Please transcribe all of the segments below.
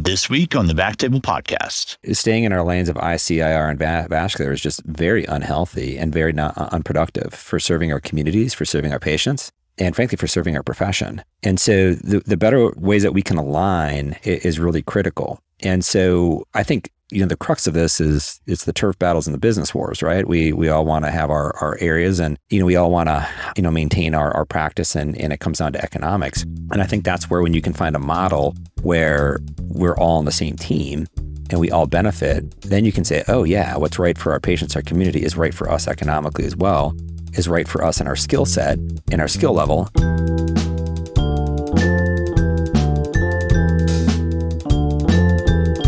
This week on the Backtable Podcast. Staying in our lanes of ICIR and va- vascular is just very unhealthy and very not, uh, unproductive for serving our communities, for serving our patients, and frankly, for serving our profession. And so the, the better ways that we can align is really critical. And so I think you know the crux of this is it's the turf battles and the business wars right? We we all want to have our, our areas and you know we all want to you know maintain our, our practice and and it comes down to economics. And i think that's where when you can find a model where we're all on the same team and we all benefit then you can say oh yeah what's right for our patients our community is right for us economically as well is right for us and our skill set and our skill level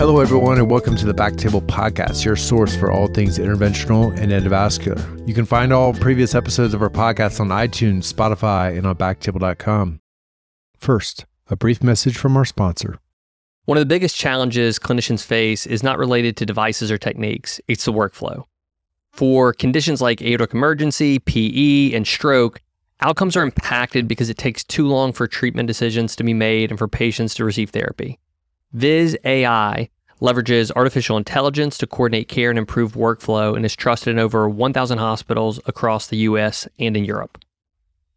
Hello, everyone, and welcome to the Backtable Podcast, your source for all things interventional and endovascular. You can find all previous episodes of our podcast on iTunes, Spotify, and on backtable.com. First, a brief message from our sponsor. One of the biggest challenges clinicians face is not related to devices or techniques, it's the workflow. For conditions like aortic emergency, PE, and stroke, outcomes are impacted because it takes too long for treatment decisions to be made and for patients to receive therapy. Viz AI leverages artificial intelligence to coordinate care and improve workflow and is trusted in over 1,000 hospitals across the US and in Europe.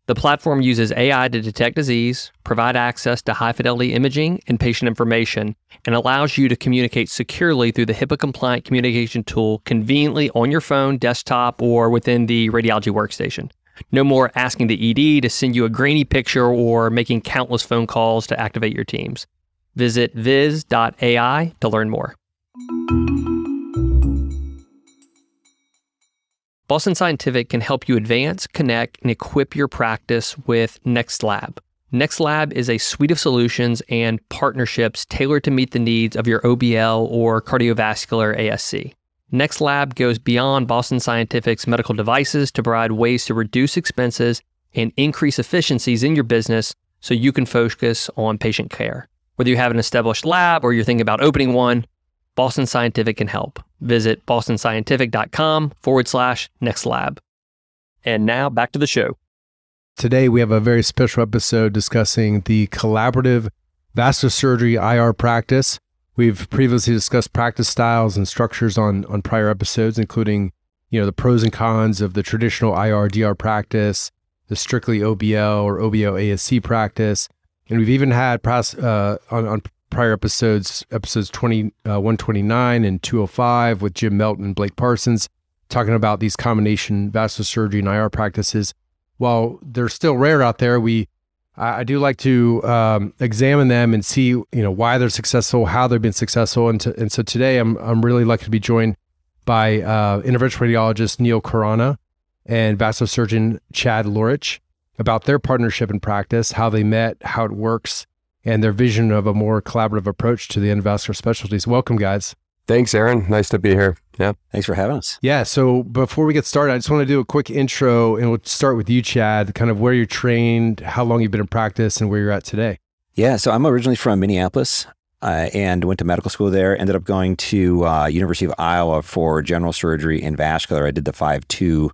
The platform uses AI to detect disease, provide access to high fidelity imaging and patient information, and allows you to communicate securely through the HIPAA compliant communication tool conveniently on your phone, desktop, or within the radiology workstation. No more asking the ED to send you a grainy picture or making countless phone calls to activate your teams. Visit viz.ai to learn more. Boston Scientific can help you advance, connect, and equip your practice with NextLab. NextLab is a suite of solutions and partnerships tailored to meet the needs of your OBL or cardiovascular ASC. NextLab goes beyond Boston Scientific's medical devices to provide ways to reduce expenses and increase efficiencies in your business so you can focus on patient care. Whether you have an established lab or you're thinking about opening one, Boston Scientific can help. Visit bostonscientific.com forward slash next lab. And now back to the show. Today, we have a very special episode discussing the collaborative vascular surgery IR practice. We've previously discussed practice styles and structures on, on prior episodes, including you know the pros and cons of the traditional IR DR practice, the strictly OBL or OBO ASC practice, and we've even had uh, on, on prior episodes, episodes 20, uh, 129 and 205 with Jim Melton and Blake Parsons, talking about these combination vascular surgery and IR practices. While they're still rare out there, we I, do like to um, examine them and see you know why they're successful, how they've been successful, and to, and so today I'm I'm really lucky to be joined by uh, interventional radiologist Neil Khurana and vascular surgeon Chad Laurich about their partnership in practice, how they met, how it works, and their vision of a more collaborative approach to the endovascular specialties. Welcome, guys. Thanks, Aaron. Nice to be here. Yeah. thanks for having us Yeah. So before we get started, I just want to do a quick intro and we'll start with you, Chad, kind of where you're trained, how long you've been in practice, and where you're at today. Yeah, so I'm originally from Minneapolis uh, and went to medical school there. Ended up going to uh, University of Iowa for general surgery and vascular. I did the 5-2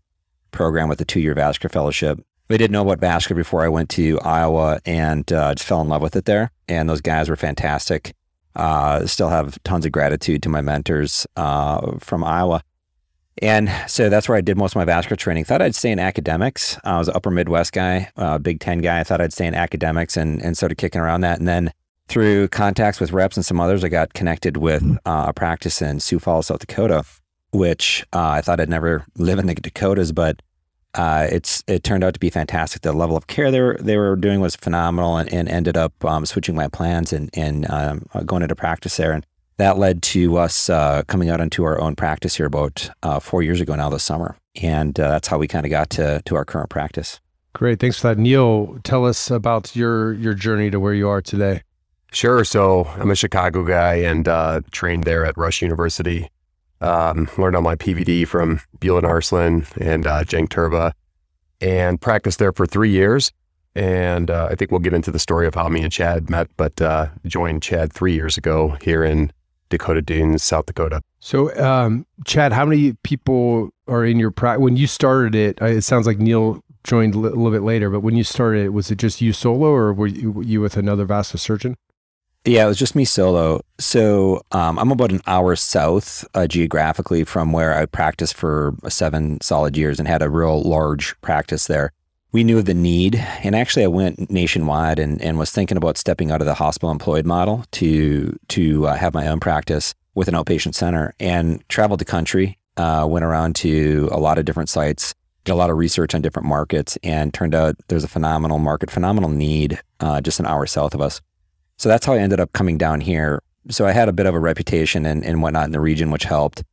program with the two-year vascular fellowship. I didn't know about vascular before I went to Iowa and uh, just fell in love with it there. And those guys were fantastic. Uh, still have tons of gratitude to my mentors uh, from Iowa. And so that's where I did most of my vascular training. Thought I'd stay in academics. I was an upper Midwest guy, uh, Big Ten guy. I thought I'd stay in academics and, and started kicking around that. And then through contacts with reps and some others, I got connected with uh, a practice in Sioux Falls, South Dakota, which uh, I thought I'd never live in the Dakotas, but uh, it's it turned out to be fantastic. The level of care they were they were doing was phenomenal, and, and ended up um, switching my plans and and um, going into practice there, and that led to us uh, coming out into our own practice here about uh, four years ago now this summer, and uh, that's how we kind of got to to our current practice. Great. Thanks for that. Neil, tell us about your your journey to where you are today. Sure. So I'm a Chicago guy and uh, trained there at Rush University. Um, learned on my PVD from Bulent Arslan and uh, Turba and practiced there for three years. And uh, I think we'll get into the story of how me and Chad met, but uh, joined Chad three years ago here in Dakota Dunes, South Dakota. So, um, Chad, how many people are in your practice? When you started it, uh, it sounds like Neil joined a little bit later, but when you started it, was it just you solo or were you, were you with another vascular surgeon? Yeah, it was just me solo. So um, I'm about an hour south uh, geographically from where I practiced for seven solid years and had a real large practice there. We knew of the need, and actually, I went nationwide and, and was thinking about stepping out of the hospital employed model to to uh, have my own practice with an outpatient center, and traveled the country. Uh, went around to a lot of different sites, did a lot of research on different markets, and turned out there's a phenomenal market, phenomenal need uh, just an hour south of us. So that's how I ended up coming down here. So I had a bit of a reputation and, and whatnot in the region, which helped.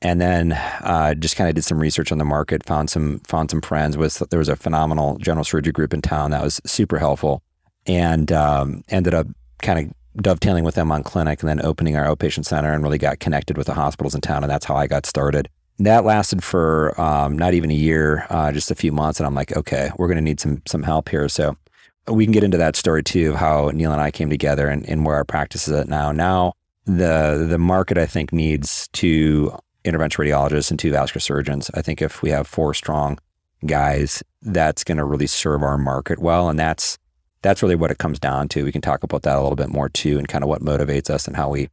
And then uh, just kind of did some research on the market, found some found some friends. With there was a phenomenal general surgery group in town that was super helpful, and um, ended up kind of dovetailing with them on clinic, and then opening our outpatient center, and really got connected with the hospitals in town, and that's how I got started. That lasted for um, not even a year, uh, just a few months, and I'm like, okay, we're going to need some some help here. So we can get into that story too, of how Neil and I came together and, and where our practice is at now. Now, the the market I think needs two interventional radiologists and two vascular surgeons. I think if we have four strong guys, that's going to really serve our market well, and that's that's really what it comes down to. We can talk about that a little bit more too, and kind of what motivates us and how we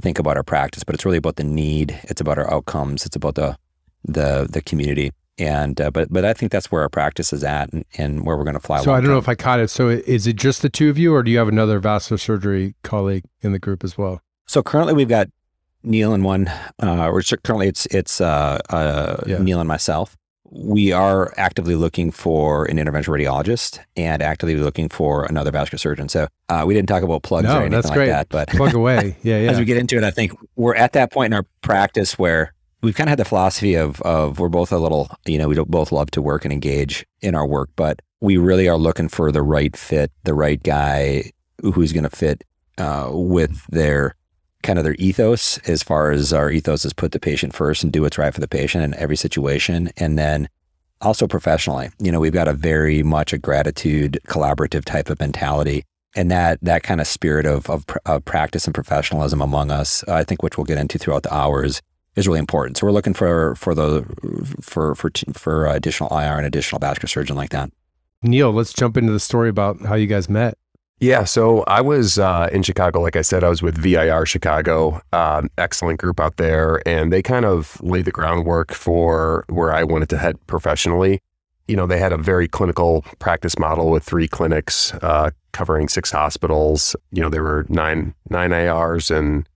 think about our practice. But it's really about the need. It's about our outcomes. It's about the the the community and uh, but but I think that's where our practice is at and, and where we're going to fly. So I don't know if I caught it. So is it just the two of you, or do you have another vascular surgery colleague in the group as well? So currently we've got Neil and one. Uh, or currently it's it's uh, uh, yeah. Neil and myself. We are actively looking for an interventional radiologist and actively looking for another vascular surgeon. So uh, we didn't talk about plugs no, or anything that's like great. that, but plug away. Yeah, yeah. as we get into it, I think we're at that point in our practice where we've kind of had the philosophy of of we're both a little, you know, we both love to work and engage in our work, but we really are looking for the right fit, the right guy who's going to fit uh, with their kind of their ethos as far as our ethos is put the patient first and do what's right for the patient in every situation. And then also professionally, you know, we've got a very much a gratitude, collaborative type of mentality. And that that kind of spirit of, of, of practice and professionalism among us, I think, which we'll get into throughout the hours, is really important. So we're looking for for the for for for additional IR and additional vascular surgeon like that. Neil, let's jump into the story about how you guys met. Yeah, so I was uh, in Chicago. Like I said, I was with VIR Chicago, um, excellent group out there, and they kind of laid the groundwork for where I wanted to head professionally. You know, they had a very clinical practice model with three clinics uh, covering six hospitals. You know, there were nine nine IRs and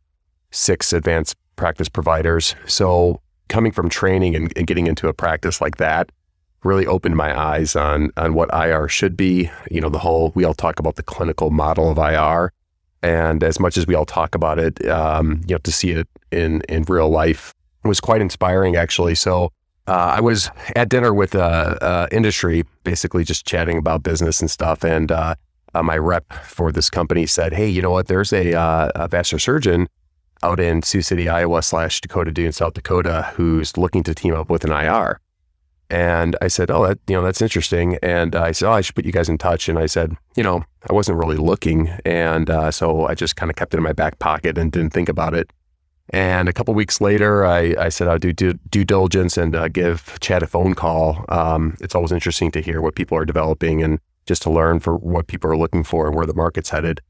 six advanced practice providers. So coming from training and, and, getting into a practice like that really opened my eyes on on what IR should be. You know, the whole we all talk about the clinical model of IR, and as much as we all talk about it, um, you know, to see it in in real life was quite inspiring, actually. So. Uh, I was at dinner with uh, uh, industry, basically just chatting about business and stuff. And uh, uh, my rep for this company said, "Hey, you know what? There's a, uh, a vascular surgeon out in Sioux City, Iowa slash Dakota Dunes, South Dakota, who's looking to team up with an IR. And I said, oh, that, you know, that's interesting. And I said, oh, I should put you guys in touch. And I said, you know, I wasn't really looking. And uh, so I just kind of kept it in my back pocket and didn't think about it. And a couple weeks later, I, I said I'll do due, due diligence and uh, give Chad a phone call. Um, it's always interesting to hear what people are developing and just to learn for what people are looking for and where the market's headed.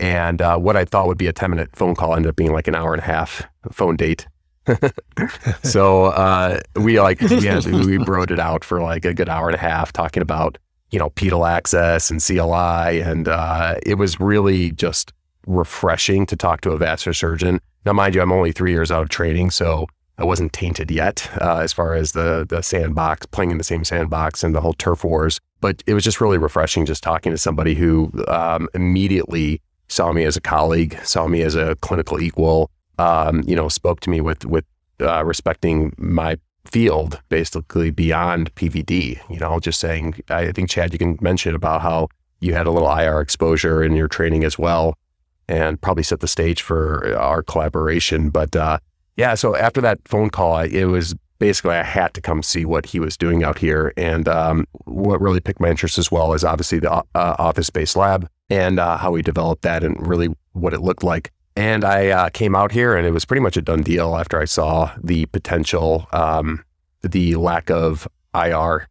And uh, what I thought would be a 10 minute phone call ended up being like an hour and a half phone date. so uh, we like we, we broed it out for like a good hour and a half talking about you know pedal access and CLI, and uh, it was really just refreshing to talk to a vascular surgeon. Now, mind you, I'm only three years out of training, so I wasn't tainted yet uh, as far as the the sandbox, playing in the same sandbox and the whole turf wars. But it was just really refreshing just talking to somebody who um, immediately saw me as a colleague, saw me as a clinical equal, um, you know, spoke to me with with uh, respecting my field, basically beyond PVD. You know, just saying, I think Chad, you can mention about how you had a little IR exposure in your training as well, and probably set the stage for our collaboration. But uh, yeah, so after that phone call, it was basically I had to come see what he was doing out here. And um, what really piqued my interest as well is obviously the uh, office based lab and uh, how we developed that and really what it looked like. And I uh, came out here and it was pretty much a done deal after I saw the potential, um, the lack of IR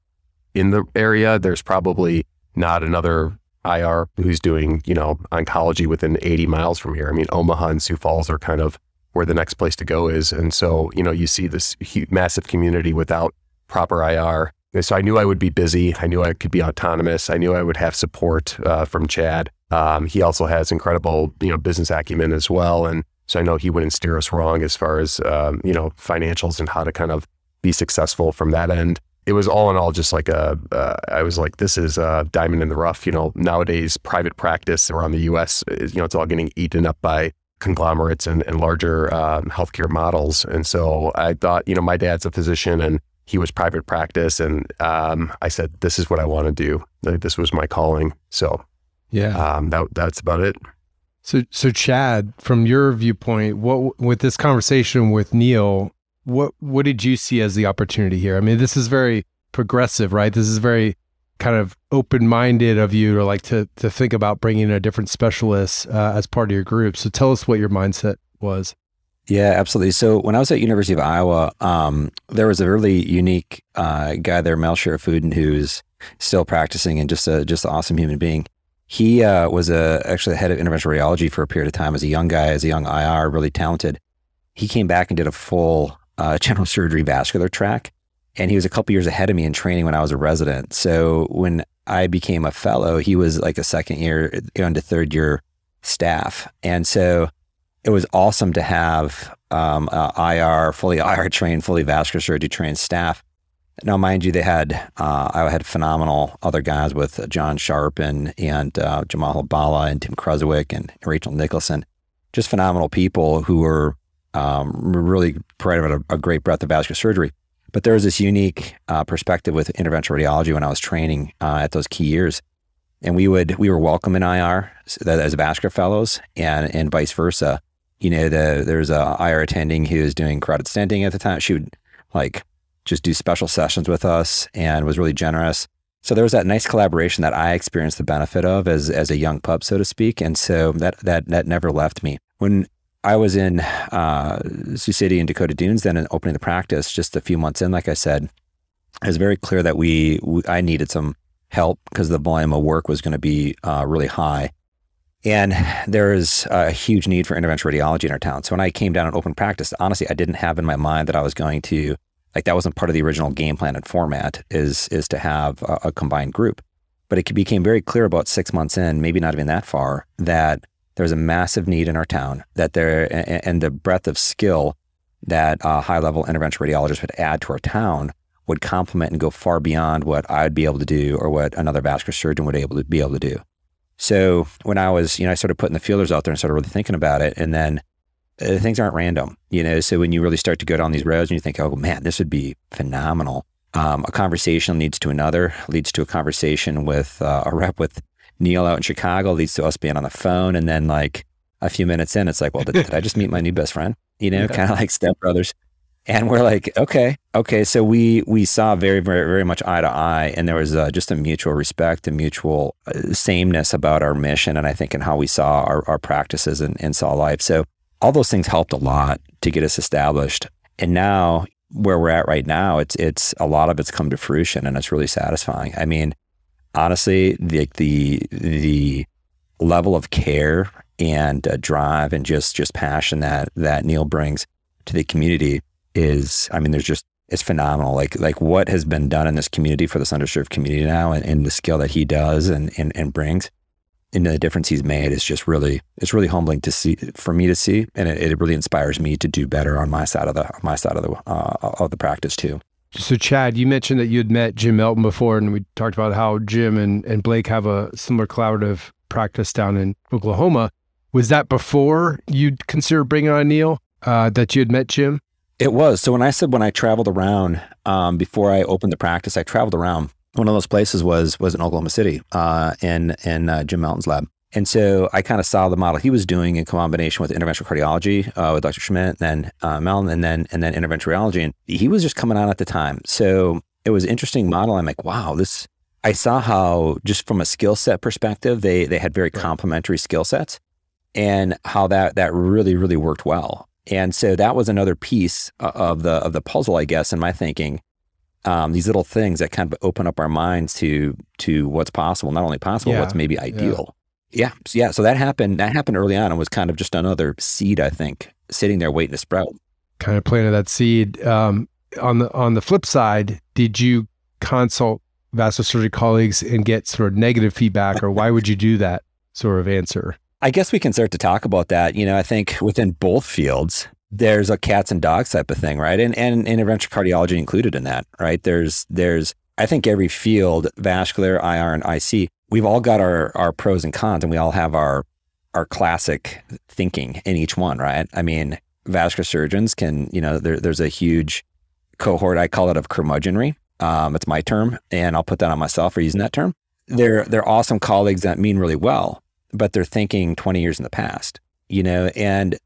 in the area. There's probably not another IR who's doing, you know, oncology within 80 miles from here. I mean, Omaha and Sioux Falls are kind of where the next place to go is. And so, you know, you see this huge, massive community without proper IR. So I knew I would be busy. I knew I could be autonomous. I knew I would have support uh, from Chad. Um, he also has incredible, you know, business acumen as well. And so I know he wouldn't steer us wrong as far as, um, you know, financials and how to kind of be successful from that end. It was all in all just like a. Uh, I was like, this is a diamond in the rough. You know, nowadays private practice around the U.S. Is, you know, it's all getting eaten up by conglomerates and, and larger um, healthcare models. And so I thought, you know, my dad's a physician and he was private practice, and um, I said, this is what I want to do. Like, this was my calling. So Yeah. um, that that's about it. So, so Chad, from your viewpoint, what with this conversation with Neil, what what did you see as the opportunity here? I mean, this is very progressive, right? This is very kind of open minded of you to like to to think about bringing in a different specialist uh, as part of your group. So, tell us what your mindset was. Yeah, absolutely. So when I was at University of Iowa, um, there was a really unique uh, guy there, Mel Sharafuddin, who's still practicing and just a just an awesome human being. He uh, was a, actually the head of interventional radiology for a period of time as a young guy, as a young IR, really talented. He came back and did a full uh, general surgery vascular track, and he was a couple years ahead of me in training when I was a resident. So when I became a fellow, he was like a second year going to third year staff, and so it was awesome to have um, uh, IR, fully IR trained, fully vascular surgery trained staff. Now, mind you, they had uh, I had phenomenal other guys with John Sharp and and uh, Jamal Hoballah and Tim Kresowik and Rachel Nicholson, just phenomenal people who were um, really provided a, a, great breadth of vascular surgery. But there was this unique uh, perspective with interventional radiology when I was training uh, at those key years, and we would we were welcome in IR as vascular fellows, and and vice versa you know, the, there's a IR attending who was doing carotid stenting at the time. She would like just do special sessions with us and was really generous. So there was that nice collaboration that I experienced the benefit of as as a young pup, so to speak. And so that that that never left me. When I was in uh, Sioux City and Dakota Dunes, then and opening the practice, just a few months in, like I said, it was very clear that we, we I needed some help because the volume of work was going to be uh, really high. And there is a huge need for interventional radiology in our town. So when I came down and opened practice, honestly, I didn't have in my mind that I was going to like that wasn't part of the original game plan and format is is to have a, a combined group. But it became very clear about six months in, maybe not even that far, that there's a massive need in our town that there and the breadth of skill that a high level interventional radiologist would add to our town would complement and go far beyond what I'd be able to do or what another vascular surgeon would able to be able to do. So when I was, you know, I started putting the feelers out there and started really thinking about it. And then uh, things aren't random, you know. So when you really start to go down these roads and you think, oh man, this would be phenomenal. Um, a conversation leads to another, leads to a conversation with uh, a rep with Neil out in Chicago, leads to us being on the phone. And then like a few minutes in, it's like, well, did, did I just meet my new best friend? You know, yeah. kind of like stepbrothers. And we're like, okay, okay. So we we saw very, very, very much eye to eye, and there was uh, just a mutual respect, a mutual uh, sameness about our mission, and I think in how we saw our, our practices and, and saw life. So all those things helped a lot to get us established. And now where we're at right now, it's it's a lot of it's come to fruition, and it's really satisfying. I mean, honestly, the the the level of care and uh, drive and just just passion that that Neil brings to the community is, I mean, there's just, it's phenomenal. Like, like what has been done in this community for this underserved community now and, and the skill that he does and, and, and brings and the difference he's made is just really, it's really humbling to see for me to see. And it, it really inspires me to do better on my side of the, my side of the, uh, of the practice too. So, Chad, you mentioned that you had met Jim Melton before, and we talked about how Jim and, and Blake have a similar collaborative practice down in Oklahoma. Was that before you'd consider bringing on Neil uh, that you had met Jim? It was. So when I said when I traveled around um, before I opened the practice, I traveled around. One of those places was was in Oklahoma City, uh, in in uh, Jim Melton's lab. And so I kind of saw the model he was doing in combination with interventional cardiology uh, with Dr. Schmidt, then uh, Melton, and then and then interventional radiology, and he was just coming on at the time. So it was an interesting model. I'm like, wow, this. I saw how just from a skill set perspective, they they had very complementary skill sets, and how that that really really worked well. And so that was another piece of the of the puzzle, I guess, in my thinking. Um, these little things that kind of open up our minds to to what's possible, not only possible, Yeah. what's maybe ideal. Yeah. So, yeah. So that happened. That happened early on and was kind of just another seed, I think, sitting there waiting to sprout. kind of planted that seed. Um, on the on the flip side, did you consult vascular surgery colleagues and get sort of negative feedback, or why would you do that sort of answer? I guess we can start to talk about that. You know, I think within both fields, there's a cats and dogs type of thing, right? And and, interventional cardiology included in that, right? There's there's I think every field, vascular, IR, and IC, we've all got our our pros and cons, and we all have our our classic thinking in each one, right? I mean, vascular surgeons can, you know, there, there's a huge cohort. I call it of curmudgeonry. Um, it's my term, and I'll put that on myself for using that term. They're they're awesome colleagues that mean really well, but they're thinking 20 years in the past, you know, and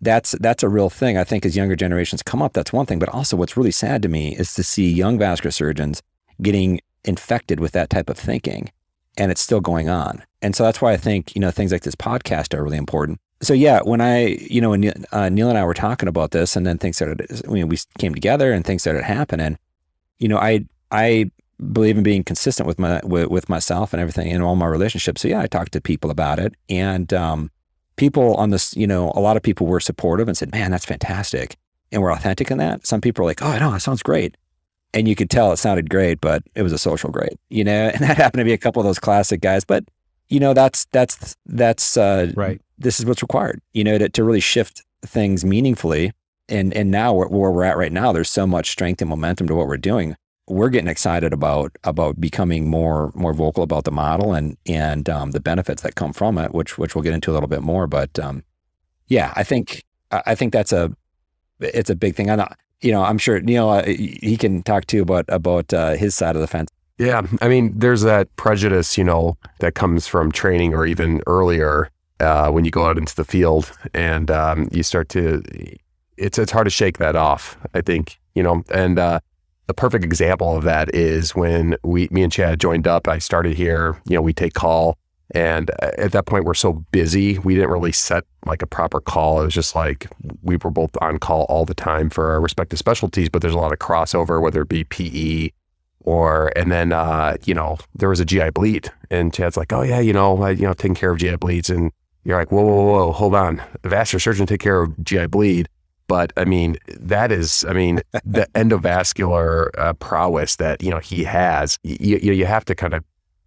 that's that's a real thing. I think as younger generations come up, that's one thing. But also, what's really sad to me is to see young vascular surgeons getting infected with that type of thinking, and it's still going on. And so that's why I think you know things like this podcast are really important. So yeah, when I you know when uh, Neil and I were talking about this, and then things started, you know, we came together and things started happening. You know, I I believe in being consistent with my with, with myself and everything in all my relationships. So yeah, I talked to people about it, and um, people on this, you know, a lot of people were supportive and said, "Man, that's fantastic," and we're authentic in that. Some people are like, "Oh, I know, that sounds great," and you could tell it sounded great, but it was a social grade, you know. And that happened to be a couple of those classic guys, but you know, that's that's that's uh, Right. this is what's required, you know, to, to really shift things meaningfully. And and now where, where we're at right now, there's so much strength and momentum to what we're doing. We're getting excited about about becoming more more vocal about the model and and um, the benefits that come from it, which which we'll get into a little bit more. But um, yeah, I think I think that's a it's a big thing. I know, you know, I'm sure Neil uh, he can talk too about about uh, his side of the fence. Yeah, I mean, there's that prejudice, you know, that comes from training or even earlier uh, when you go out into the field and um, you start to. It's it's hard to shake that off. I think you know, and uh, the perfect example of that is when we, me and Chad joined up. I started here. You know, we take call, and uh, at that point we're so busy, we didn't really set like a proper call. It was just like we were both on call all the time for our respective specialties, but there's a lot of crossover, whether it be PE or and then uh, you know there was a GI bleed, and Chad's like, oh yeah, you know, I, you know, taking care of GI bleeds, and you're like, whoa, whoa, whoa, hold on, vascular surgeon take care of GI bleed, but I mean that is, I mean, the endovascular uh, prowess that you know he has, you, you you have to kind of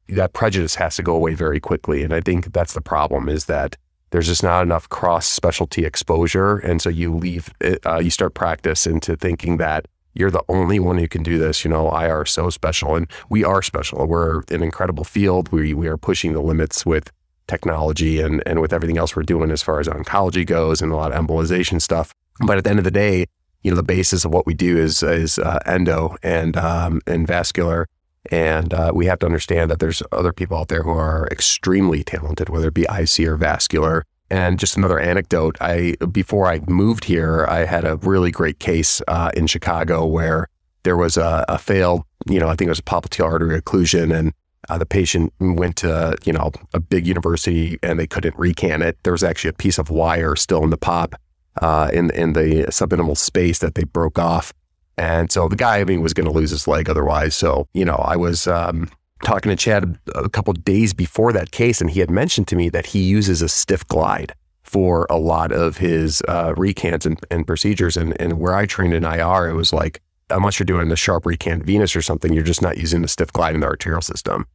that prejudice has to go away very quickly, and I think that's the problem is that. There's just not enough cross specialty exposure. And so you leave, uh, you start practice into thinking that you're the only one who can do this. You know, I are so special, and we are special. We're an incredible field. We we are pushing the limits with technology and and with everything else we're doing as far as oncology goes, and a lot of embolization stuff. But at the end of the day, you know, the basis of what we do is is uh, endo and um, and vascular. And uh, we have to understand that there's other people out there who are extremely talented, whether it be IC or vascular. And just another anecdote: I before I moved here, I had a really great case uh, in Chicago where there was a, a failed, you know, I think it was a popliteal artery occlusion, and uh, the patient went to, you know, a big university and they couldn't recan it. There was actually a piece of wire still in the pop, uh, in in the subintimal space that they broke off, and so the guy, I mean, was going to lose his leg otherwise. So, you know, I was um, talking to Chad a couple days before that case, and he had mentioned to me that he uses a stiff glide for a lot of his uh, recants and, and procedures. And, and where I trained in IR, it was like, unless you're doing the sharp recant venous or something, you're just not using the stiff glide in the arterial system.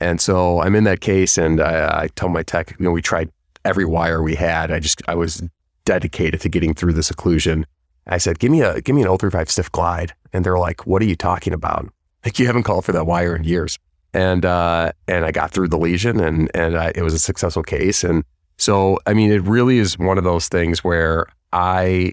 And so I'm in that case, and I, I tell my tech, you know, we tried every wire we had. I just, I was dedicated to getting through this occlusion. I said, give me a, give me an 035 stiff glide. And they're like, what are you talking about? Like, you haven't called for that wire in years. And, uh, and I got through the lesion and, and I, it was a successful case. And so, I mean, it really is one of those things where I,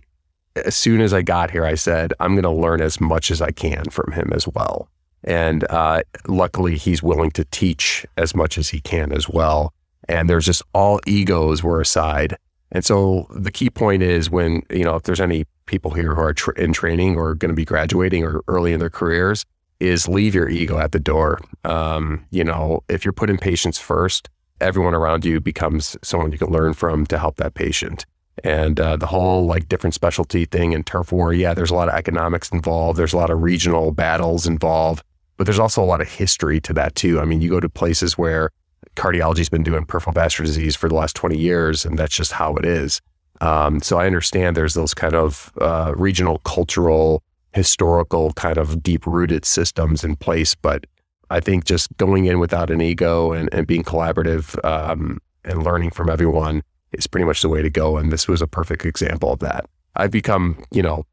as soon as I got here, I said, I'm going to learn as much as I can from him as well. And uh, luckily, he's willing to teach as much as he can as well. And there's just all egos were aside. And so the key point is when, you know, if there's any people here who are tr- in training or going to be graduating or early in their careers, is leave your ego at the door. Um, you know, if you're putting patients first, everyone around you becomes someone you can learn from to help that patient. and uh, the whole like different specialty thing in turf war. Yeah, there's a lot of economics involved. There's a lot of regional battles involved, but there's also a lot of history to that too. I mean, you go to places where cardiology's been doing peripheral vascular disease for the last 20 years, and that's just how it is. Um, so I understand there's those kind of uh, regional, cultural, historical, kind of deep rooted systems in place. But I think just going in without an ego and, and being collaborative um, and learning from everyone is pretty much the way to go. And this was a perfect example of that. I've become, you know,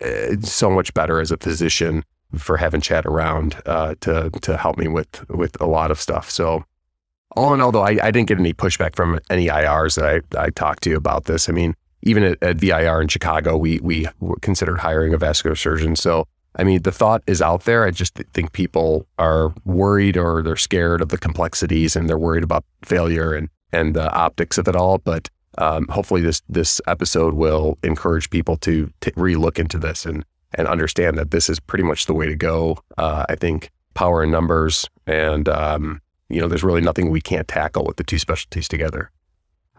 eh, so much better as a physician for having Chad around uh, to to help me with with a lot of stuff. So all in all, though, I, I didn't get any pushback from any IRs that I, I talked to about this. I mean, even at, at VIR in Chicago, we we considered hiring a vascular surgeon. So I mean, the thought is out there. I just think people are worried or they're scared of the complexities and they're worried about failure and and the optics of it all. But um, hopefully, this this episode will encourage people to, to relook into this and and understand that this is pretty much the way to go. Uh, I think power in numbers and um, you know, there's really nothing we can't tackle with the two specialties together.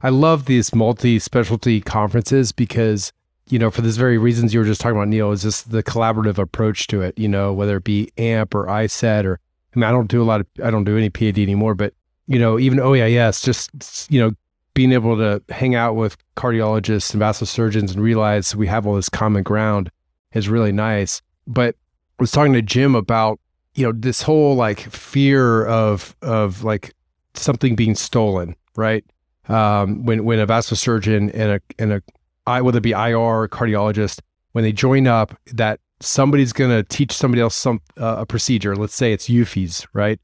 I love these multi-specialty conferences because, you know, for these very reasons you were just talking about, Neil, is just the collaborative approach to it, you know, whether it be AMP or ISET or, I mean, I don't do a lot of, I don't do any PAD anymore, but, you know, even OEIS, just, you know, being able to hang out with cardiologists and vascular surgeons and realize we have all this common ground is really nice. But I was talking to Jim about you know this whole like fear of of like something being stolen right? Um, when when a vascular surgeon and a and a I whether it be IR or cardiologist when they join up that somebody's going to teach somebody else some uh, a procedure let's say it's UFEs right?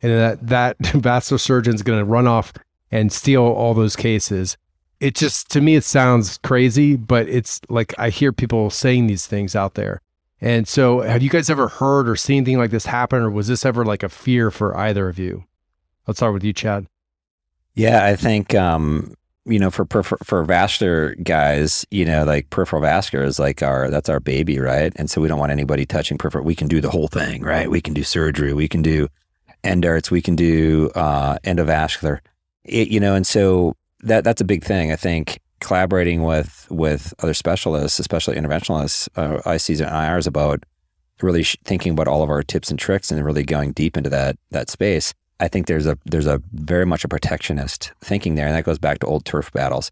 And that that vascular surgeon's going to run off and steal all those cases. It just to me it sounds crazy but it's like i hear people saying these things out there and so, have you guys ever heard or seen anything like this happen, or was this ever like a fear for either of you? Let's start with you, Chad. Yeah, I think um, you know for for, for vascular guys, you know, like peripheral vascular is like our that's our baby, right? And so we don't want anybody touching peripheral. We can do the whole thing, right? We can do surgery, we can do endarts, we can do uh, endovascular, it, you know, and so that that's a big thing. I think collaborating with with other specialists, especially interventionalists, uh, ICs and IRs, about really sh- thinking about all of our tips and tricks and really going deep into that that space. I think there's a there's a very much a protectionist thinking there, and that goes back to old turf battles.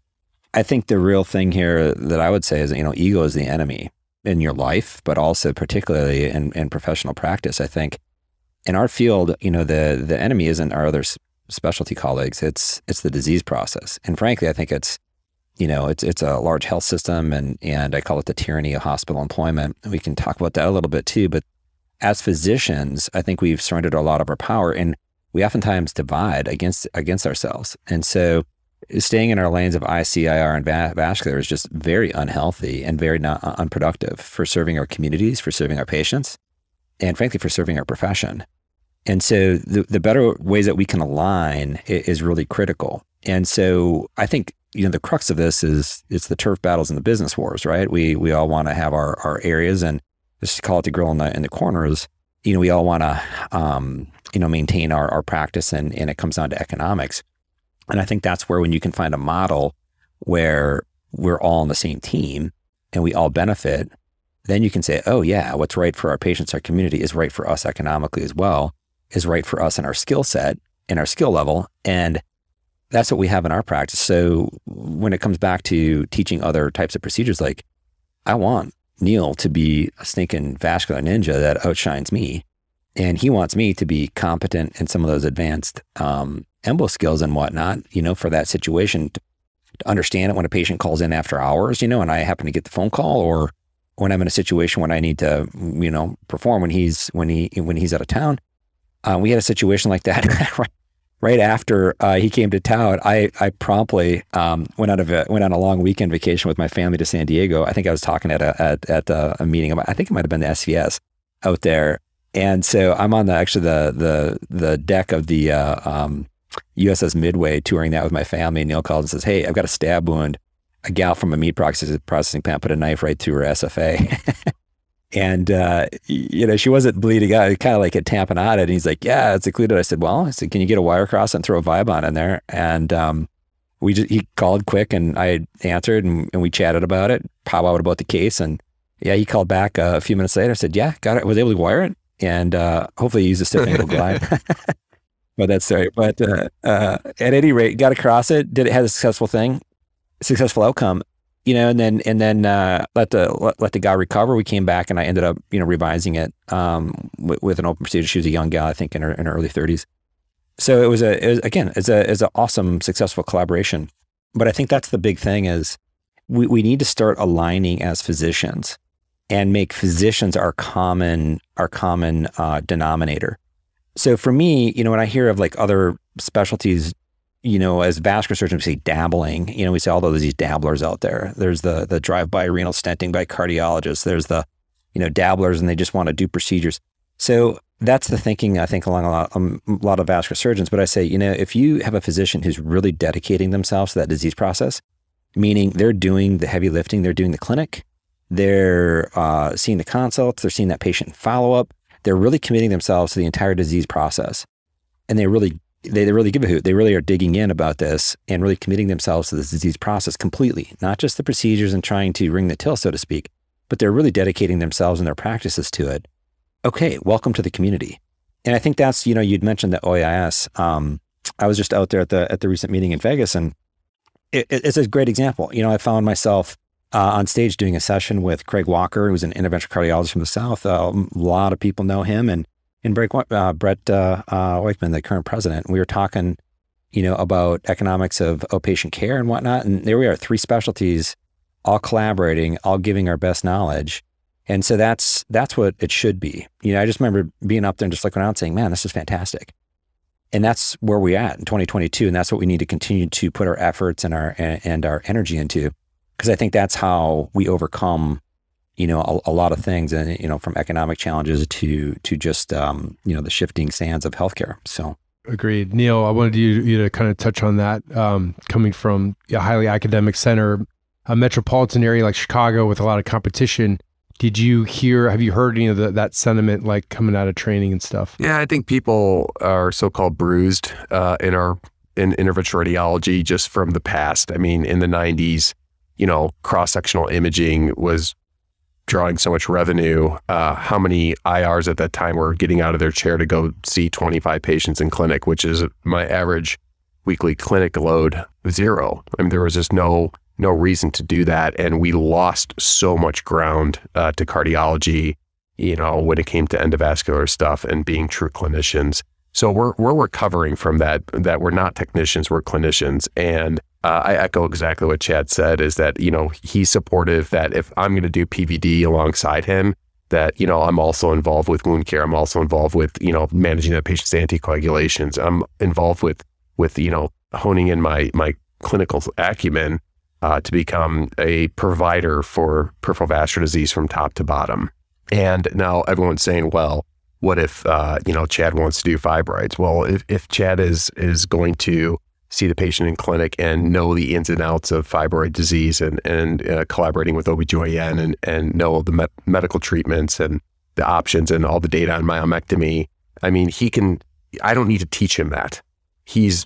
I think the real thing here that I would say is you know ego is the enemy in your life, but also particularly in, in professional practice. I think in our field, you know the the enemy isn't our other specialty colleagues; it's it's the disease process, and frankly, I think it's you know, it's it's a large health system, and and I call it the tyranny of hospital employment. We can talk about that a little bit too. But as physicians, I think we've surrendered a lot of our power, and we oftentimes divide against against ourselves. And so, staying in our lanes of ICIR and va- vascular is just very unhealthy and very not uh, unproductive for serving our communities, for serving our patients, and frankly, for serving our profession. And so, the the better ways that we can align is really critical. And so, I think you know the crux of this is it's the turf battles and the business wars, right? We we all want to have our our areas and just call it the grill in the in the corners. You know, we all want to um, you know maintain our our practice and and it comes down to economics. And I think that's where when you can find a model where we're all on the same team and we all benefit, then you can say, oh yeah, what's right for our patients, our community is right for us economically as well, is right for us in our skill set, and our skill level, and that's what we have in our practice. So when it comes back to teaching other types of procedures, like I want Neil to be a stinking vascular ninja that outshines me. And he wants me to be competent in some of those advanced um, embo skills and whatnot, you know, for that situation to, to understand it when a patient calls in after hours, you know, and I happen to get the phone call or when I'm in a situation when I need to, you know, perform when he's, when he, when he's out of town. Uh, we had a situation like that right after uh, he came to town, I I promptly um, went out of a, went on a long weekend vacation with my family to San Diego. I think I was talking at a at, at a, a meeting. I think it might have been the SVS out there, and so I'm on the actually the the the deck of the uh, um, USS Midway touring that with my family. And Neil calls and says, "Hey, I've got a stab wound. A gal from a meat processing plant put a knife right through her SFA." And, uh, you know, she wasn't bleeding out, kind of like a tamponade. And he's like, yeah, it's occluded. I said, well, I said, can you get a wire cross and throw a Viabahn in there? And um, we just he called quick and I answered and, and we chatted about it, powwowed about the case, and yeah, he called back uh, a few minutes later. Said, "Yeah, got it. Was able to wire it, and uh, hopefully use a stiff angle glide." but that's sorry. But uh, uh, at any rate, got across it. Did it had a successful thing, successful outcome, you know, and then and then uh, let the let, let, the guy recover. We came back, and I ended up you know revising it um, with, with, an open procedure. She was a young gal, I think, in her in her early thirties. So it was a it was, again, it's a it's an awesome, successful collaboration. But I think that's the big thing is we, we need to start aligning as physicians and make physicians our common our common uh, denominator. So for me, you know, when I hear of like other specialties, you know, as vascular surgeons, we say dabbling. You know, we say all those these dabblers out there. There's the the drive-by renal stenting by cardiologists. There's the you know dabblers, and they just want to do procedures. So that's the thinking I think along a lot, um, a lot of vascular surgeons. But I say, you know, if you have a physician who's really dedicating themselves to that disease process, meaning they're doing the heavy lifting, they're doing the clinic, they're uh, seeing the consults, they're seeing that patient follow up, they're really committing themselves to the entire disease process, and they really they, they really give a hoot. They really are digging in about this and really committing themselves to this disease process completely, not just the procedures and trying to ring the till, so to speak, but they're really dedicating themselves and their practices to it okay, welcome to the community. And I think that's, you know, you'd mentioned the OEIS. Um, I was just out there at the at the recent meeting in Vegas, and it, it's a great example. You know, I found myself uh, on stage doing a session with Craig Walker, who's an interventional cardiologist from the South. Uh, a lot of people know him, and and Brett, uh, Brett uh, uh, the current president. We were talking, you know, about economics of outpatient care and whatnot. And there we are, three specialties, all collaborating, all giving our best knowledge. And so that's that's what it should be. You know, I just remember being up there and just looking around saying, "Man, this is fantastic." And that's where we're at in 2022, and that's what we need to continue to put our efforts and our and our energy into, because I think that's how we overcome, you know, a, a, lot of things, and you know, from economic challenges to to just um, you know the shifting sands of healthcare. So. Agreed, Neil. I wanted you, you to kind of touch on that. Um, coming from a highly academic center, a metropolitan area like Chicago with a lot of competition, did you hear, have you heard any of the, that sentiment like coming out of training and stuff? Yeah, I think people are so called bruised uh, in our in interventional radiology just from the past. I mean, in the 90s, you know, cross sectional imaging was drawing so much revenue. Uh, how many IRs at that time were getting out of their chair to go see 25 patients in clinic, which is my average weekly clinic load zero. I mean, there was just no no reason to do that. And we lost so much ground uh, to cardiology, you know, when it came to endovascular stuff and being true clinicians. So we're we're recovering from that. That we're not technicians, we're clinicians. And uh, I echo exactly what Chad said. Is that you know he's supportive that if I'm going to do PVD alongside him, that you know I'm also involved with wound care. I'm also involved with you know managing that patient's anticoagulations. I'm involved with with you know honing in my my clinical acumen uh, to become a provider for peripheral vascular disease from top to bottom. And now everyone's saying, well, what if uh, you know Chad wants to do fibroids? Well, if, if Chad is is going to see the patient in clinic and know the ins and outs of fibroid disease and and uh, collaborating with OBGYN and and know the me- medical treatments and the options and all the data on myomectomy. I mean, he can. I don't need to teach him that he's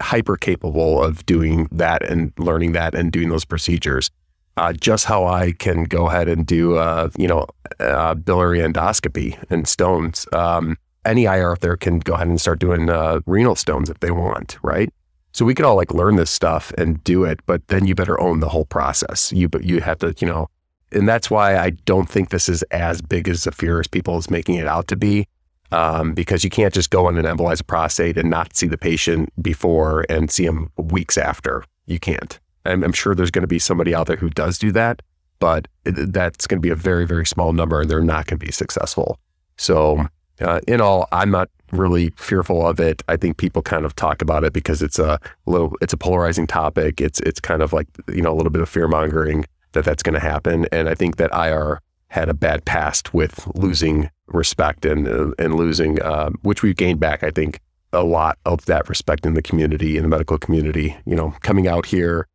hyper capable of doing that and learning that and doing those procedures. Uh, just how I can go ahead and do, uh, you know, uh, biliary endoscopy and stones. Um, any IR there can go ahead and start doing uh, renal stones if they want, right? So we could all like learn this stuff and do it, but then you better own the whole process. You but you have to, you know, and that's why I don't think this is as big as a fear as people is making it out to be um, because you can't just go in and embolize a prostate and not see the patient before and see them weeks after. You can't. I'm, I'm sure there's going to be somebody out there who does do that, but it, that's going to be a very, very small number and they're not going to be successful. So, uh, in all, I'm not really fearful of it. I think people kind of talk about it because it's a little, it's a polarizing topic. It's, it's kind of like, you know, a little bit of fear mongering that that's going to happen. And I think that IR had a bad past with losing respect and uh, and losing, uh, which we've gained back. I think a lot of that respect in the community, in the medical community. You know, coming out here,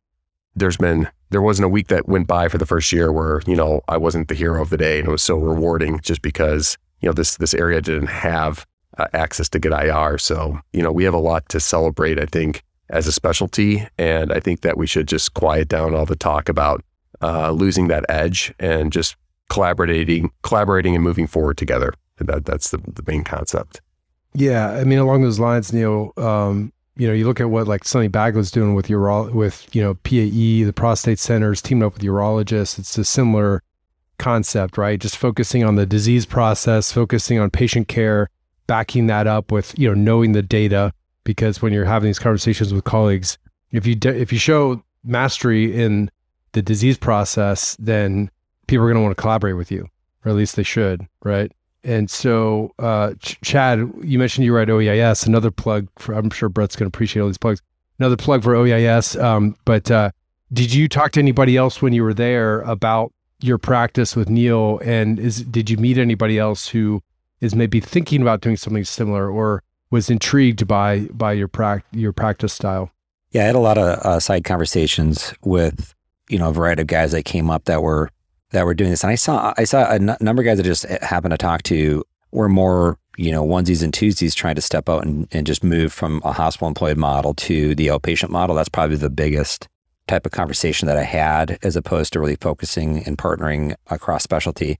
there's been there wasn't a week that went by for the first year where you know I wasn't the hero of the day, and it was so rewarding just because you know this this area didn't have uh, access to good IR. So you know we have a lot to celebrate. I think as a specialty. And I think that we should just quiet down all the talk about uh, losing that edge and just collaborating, collaborating and moving forward together. That that's the, the main concept. Yeah, I mean, along those lines, Neil, um, you know, you look at what like Sunny Bagla's doing with uro- with you know PAE, the prostate centers, teaming up with urologists. It's a similar concept, right? Just focusing on the disease process, focusing on patient care, backing that up with you know knowing the data. Because when you're having these conversations with colleagues, if you de- if you show mastery in the disease process, then people are going to want to collaborate with you, or at least they should, right? And so, uh, Ch- Chad, you mentioned you were at OEIS. Another plug for, I'm sure Brett's going to appreciate all these plugs. Another plug for OEIS. Um, but uh, did you talk to anybody else when you were there about your practice with Neil? And is did you meet anybody else who is maybe thinking about doing something similar or was intrigued by by your your practice style? Yeah, I had a lot of uh, side conversations with you know a variety of guys that came up that were that were doing this, and I saw I saw a n- number of guys that just happened to talk to were more you know onesies and twosies trying to step out and, and just move from a hospital employed model to the outpatient model. That's probably the biggest type of conversation that I had, as opposed to really focusing and partnering across specialty.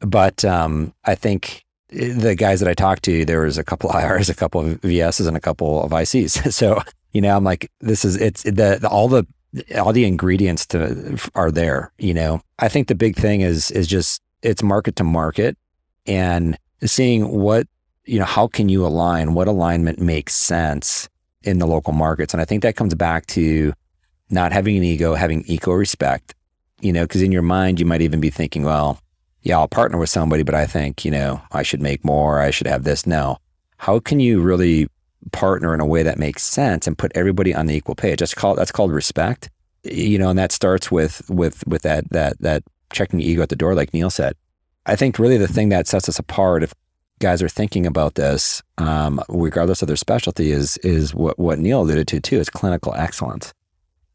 But um, I think the guys that I talked to, there was a couple of IRs, a couple of VSs, and a couple of ICs. So you know, I'm like, this is it's the, the all the all the ingredients to are there. You know, I think the big thing is is just it's market to market and seeing what you know how can you align what alignment makes sense in the local markets and i think that comes back to not having an ego having eco respect you know because in your mind you might even be thinking well yeah i'll partner with somebody but i think you know i should make more i should have this no how can you really partner in a way that makes sense and put everybody on the equal page that's called that's called respect you know and that starts with with with that that that checking the ego at the door like neil said I think really the thing that sets us apart, if guys are thinking about this, um, regardless of their specialty, is is what what Neil alluded to too, is clinical excellence.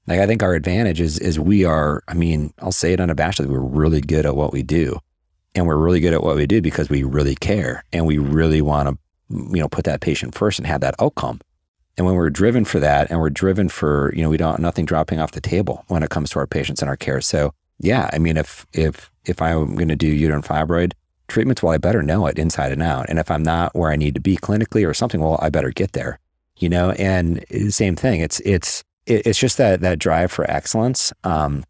Like I think our advantage is is we are. I mean, I'll say it unabashedly, we're really good at what we do, and we're really good at what we do because we really care and we really want to, you know, put that patient first and have that outcome. And when we're driven for that, and we're driven for, you know, we don't nothing dropping off the table when it comes to our patients and our care. So yeah, I mean, if if if I'm going to do uterine fibroid treatments, well, I better know it inside and out. And if I'm not where I need to be clinically or something, well, I better get there. You know, and same thing. It's it's it's just that that drive for excellence um,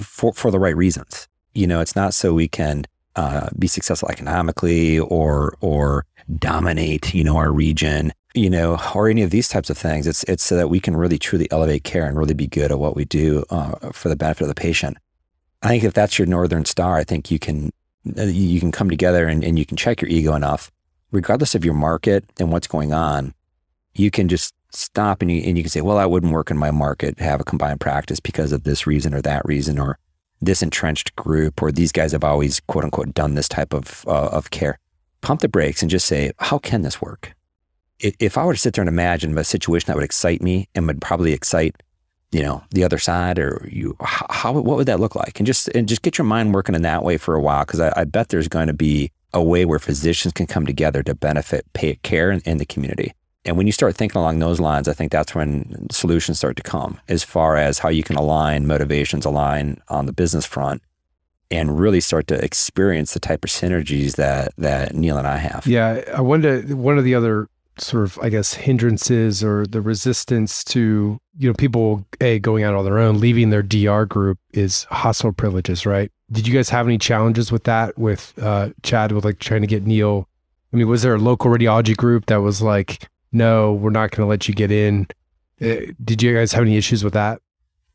for for the right reasons. You know, it's not so we can uh, be successful economically or or dominate, you know, our region, you know, or any of these types of things. It's it's so that we can really truly elevate care and really be good at what we do uh, for the benefit of the patient. I think if that's your northern star, I think you can you can come together and, and you can check your ego enough, regardless of your market and what's going on. You can just stop and you and you can say, well, that wouldn't work in my market. Have a combined practice because of this reason or that reason or this entrenched group or these guys have always quote unquote done this type of uh, of care. Pump the brakes and just say, how can this work? If I were to sit there and imagine a situation that would excite me and would probably excite you know the other side or you how what would that look like and just and just get your mind working in that way for a while because I, I, bet there's going to be a way where physicians can come together to benefit pay care in, in, the community and when you start thinking along those lines i think that's when solutions start to come as far as how you can align motivations align on the business front and really start to experience the type of synergies that that neil and i have yeah i wonder one of the other sort of, I guess, hindrances or the resistance to, you know, people a going out on their own, leaving their DR group is hospital privileges, right? Did you guys have any challenges with that? With uh, Chad, with like trying to get Neil? I mean, was there a local radiology group that was like, no, we're not going to let you get in? Uh, did you guys have any issues with that?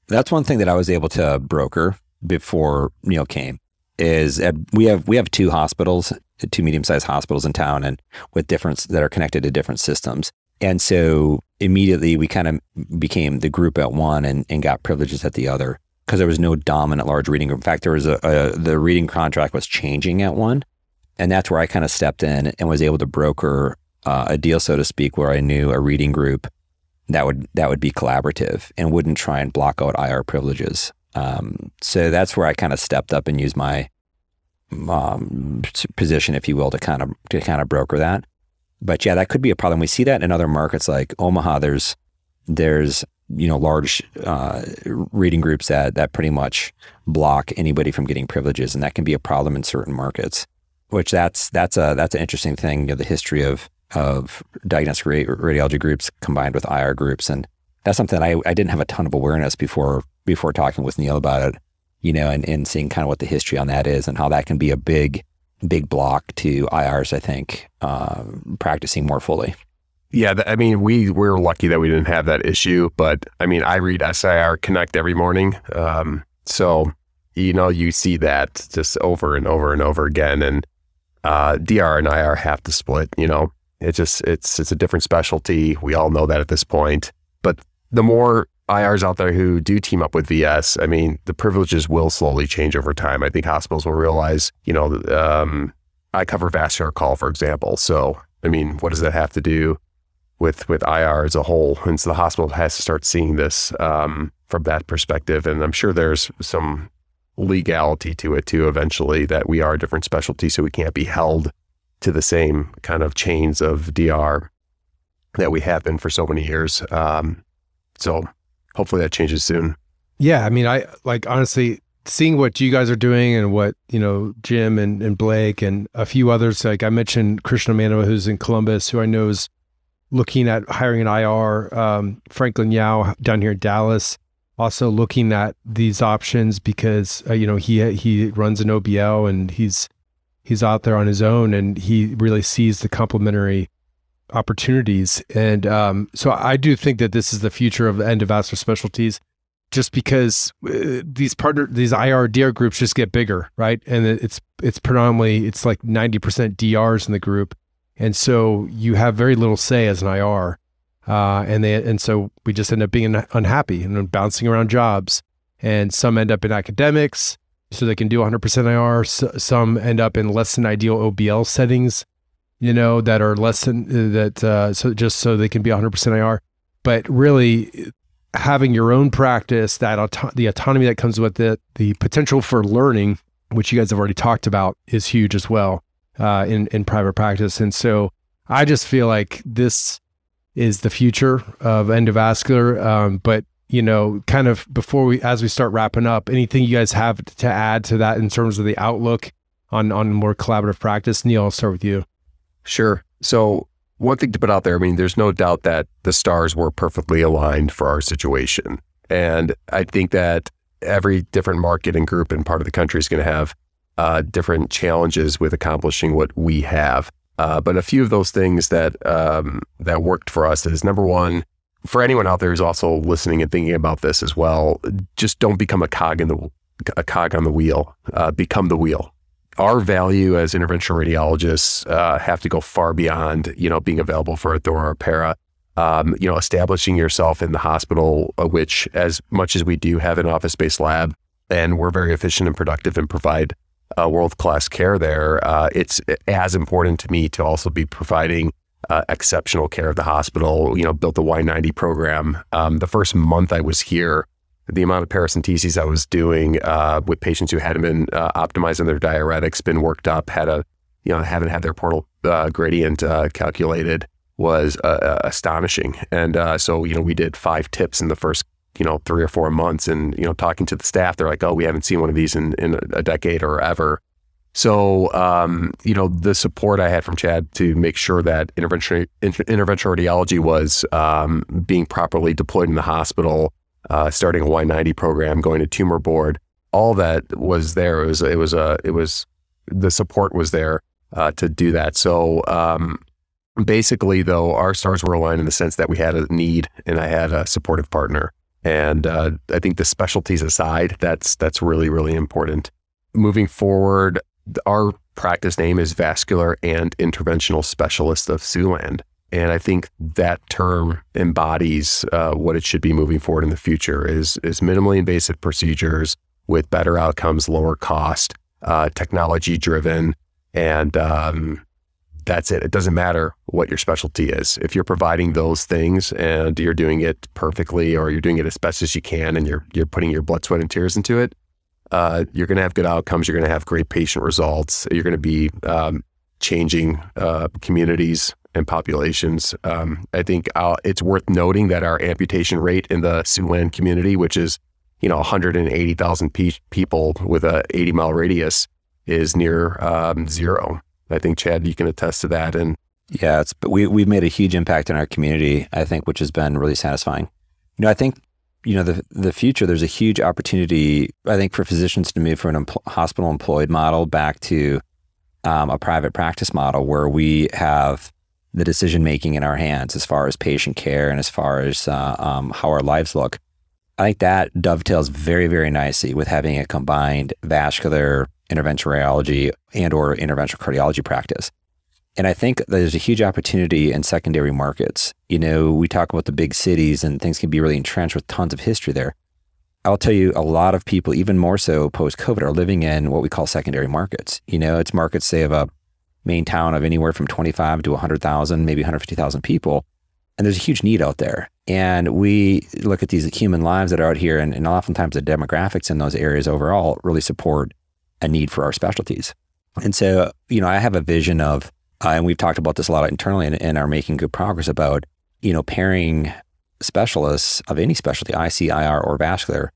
That's one thing that I was able to broker before Neil came. Is we have we have two hospitals two medium sized hospitals in town and with different that are connected to different systems. And so immediately we kind of became the group at one and, and got privileges at the other because there was no dominant large reading group. In fact, there was a, a the reading contract was changing at one. And that's where I kind of stepped in and was able to broker uh, a deal, so to speak, where I knew a reading group that would that would be collaborative and wouldn't try and block out IR privileges. Um, so that's where I kind of stepped up and used my um, position, if you will, to kind of to kind of broker that. But yeah, that could be a problem. We see that in other markets like Omaha. There's there's you know large uh, reading groups that that pretty much block anybody from getting privileges, and that can be a problem in certain markets. Which that's that's a that's an interesting thing. You know, the history of of diagnostic radiology groups combined with IR groups, and that's something I, I didn't have a ton of awareness before before talking with Neil about it. You know, and, and seeing kind of what the history on that is and how that can be a big big block to IRs. I think uh, practicing more fully. Yeah, I mean, we we're lucky that we didn't have that issue, but I mean, I read SIR Connect every morning, um, so you know you see that just over and over and over again, and uh, DR and IR have to split. You know, it just it's it's a different specialty. We all know that at this point, but the more IRs out there who do team up with VS, I mean, the privileges will slowly change over time. I think hospitals will realize, you know, um, I cover vascular call, for example. So, I mean, what does that have to do with with IR as a whole. And so the hospital has to start seeing this um, from that perspective. And I'm sure there's some legality to it too. Eventually, that we are a different specialty, so we can't be held to the same kind of chains of DR that we have been for so many years. Um, so hopefully that changes soon. Yeah, I mean, I like honestly seeing what you guys are doing and what you know Jim and, and Blake and a few others. Like I mentioned, Krishna Mannava, who's in Columbus, who I know is looking at hiring an IR. Um, Franklin Yao down here in Dallas, also looking at these options because uh, you know he he runs an OBL and he's he's out there on his own and he really sees the complementary opportunities. And um, so I do think that this is the future of endovascular specialties. Just because uh, these partner these IR DR groups just get bigger, right? And it's it's predominantly it's like ninety percent DRs in the group, and so you have very little say as an IR. Uh, and they and so we just end up being unhappy and bouncing around jobs. And some end up in academics, so they can do 100% IR. some end up in less than ideal OBL settings, you know, that are less than uh, that. Uh, so just so they can be 100% IR. But really, having your own practice, that auto- the autonomy that comes with it, the potential for learning, which you guys have already talked about, is huge as well uh, in in private practice. And so I just feel like this is the future of endovascular. Um, but you know, kind of before we as we start wrapping up, anything you guys have to add to that in terms of the outlook on on more collaborative practice? Neil, I'll start with you. Sure. So one thing to put out there, I mean, there's no doubt that the stars were perfectly aligned for our situation. And I think that every different market and group and part of the country is going to have uh, different challenges with accomplishing what we have. Uh, but a few of those things that um, that worked for us is number one, for anyone out there who's also listening and thinking about this as well, just don't become a cog in the a cog on the wheel. Uh, become the wheel. Our value as interventional radiologists uh, have to go far beyond you know being available for a Thor or a para. Um, you know, establishing yourself in the hospital, uh, which as much as we do have an office-based lab, and we're very efficient and productive and provide uh, world class care there, uh, it's as important to me to also be providing uh, exceptional care of the hospital. You know, built the Y90 program. Um, the first month I was here, the amount of paracenteses I was doing uh, with patients who hadn't been uh, optimizing their diuretics, been worked up, had a you know haven't had their portal uh, gradient calculated was astonishing. And so you know we did five TIPS in the first you know, three or four months. And, you know, talking to the staff, they're like, oh, we haven't seen one of these in, in a decade or ever. So, um, you know, the support I had from Chad to make sure that intervention, interventional radiology was um, being properly deployed in the hospital, uh, starting a Y90 program, going to tumor board, all that was there. It was, it was, a, it was, the support was there uh, to do that. So, um, basically, though, our stars were aligned in the sense that we had a need and I had a supportive partner. And uh, I think the specialties aside, that's that's really really important. Moving forward, our practice name is Vascular and Interventional Specialist of Siouxland. And I think that term embodies uh, what it should be moving forward in the future is, is minimally invasive procedures with better outcomes, lower cost, uh, technology driven, and um, that's it. It doesn't matter what your specialty is. If you're providing those things and you're doing it perfectly or you're doing it as best as you can and you're you're putting your blood, sweat, and tears into it, uh, you're going to have good outcomes. You're going to have great patient results. You're going to be um, changing uh, communities and populations. Um, I think uh, it's worth noting that our amputation rate in the Siouxland community, which is you know 180,000 pe- people with a 80 mile radius, is near um, zero. I think Chad, you can attest to that. And yeah, it's we we've made a huge impact in our community. I think, which has been really satisfying. You know, I think you know the the future. There's a huge opportunity. I think for physicians to move from an empl- hospital employed model back to um, a private practice model where we have the decision making in our hands as far as patient care and as far as uh, um, how our lives look. I think that dovetails very, very nicely with having a combined vascular interventional radiology and or interventional cardiology practice. And I think there's a huge opportunity in secondary markets. You know, we talk about the big cities and things can be really entrenched with tons of history there. I'll tell you, a lot of people, even more so post COVID, are living in what we call secondary markets. You know, it's markets, say, of a main town of anywhere from 25 to 100,000, maybe 150,000 people. And there's a huge need out there. And we look at these human lives that are out here, and, and oftentimes the demographics in those areas overall really support a need for our specialties. And so, you know, I have a vision of, uh, and we've talked about this a lot internally and, and are making good progress about, you know, pairing specialists of any specialty, IC, IR, or vascular,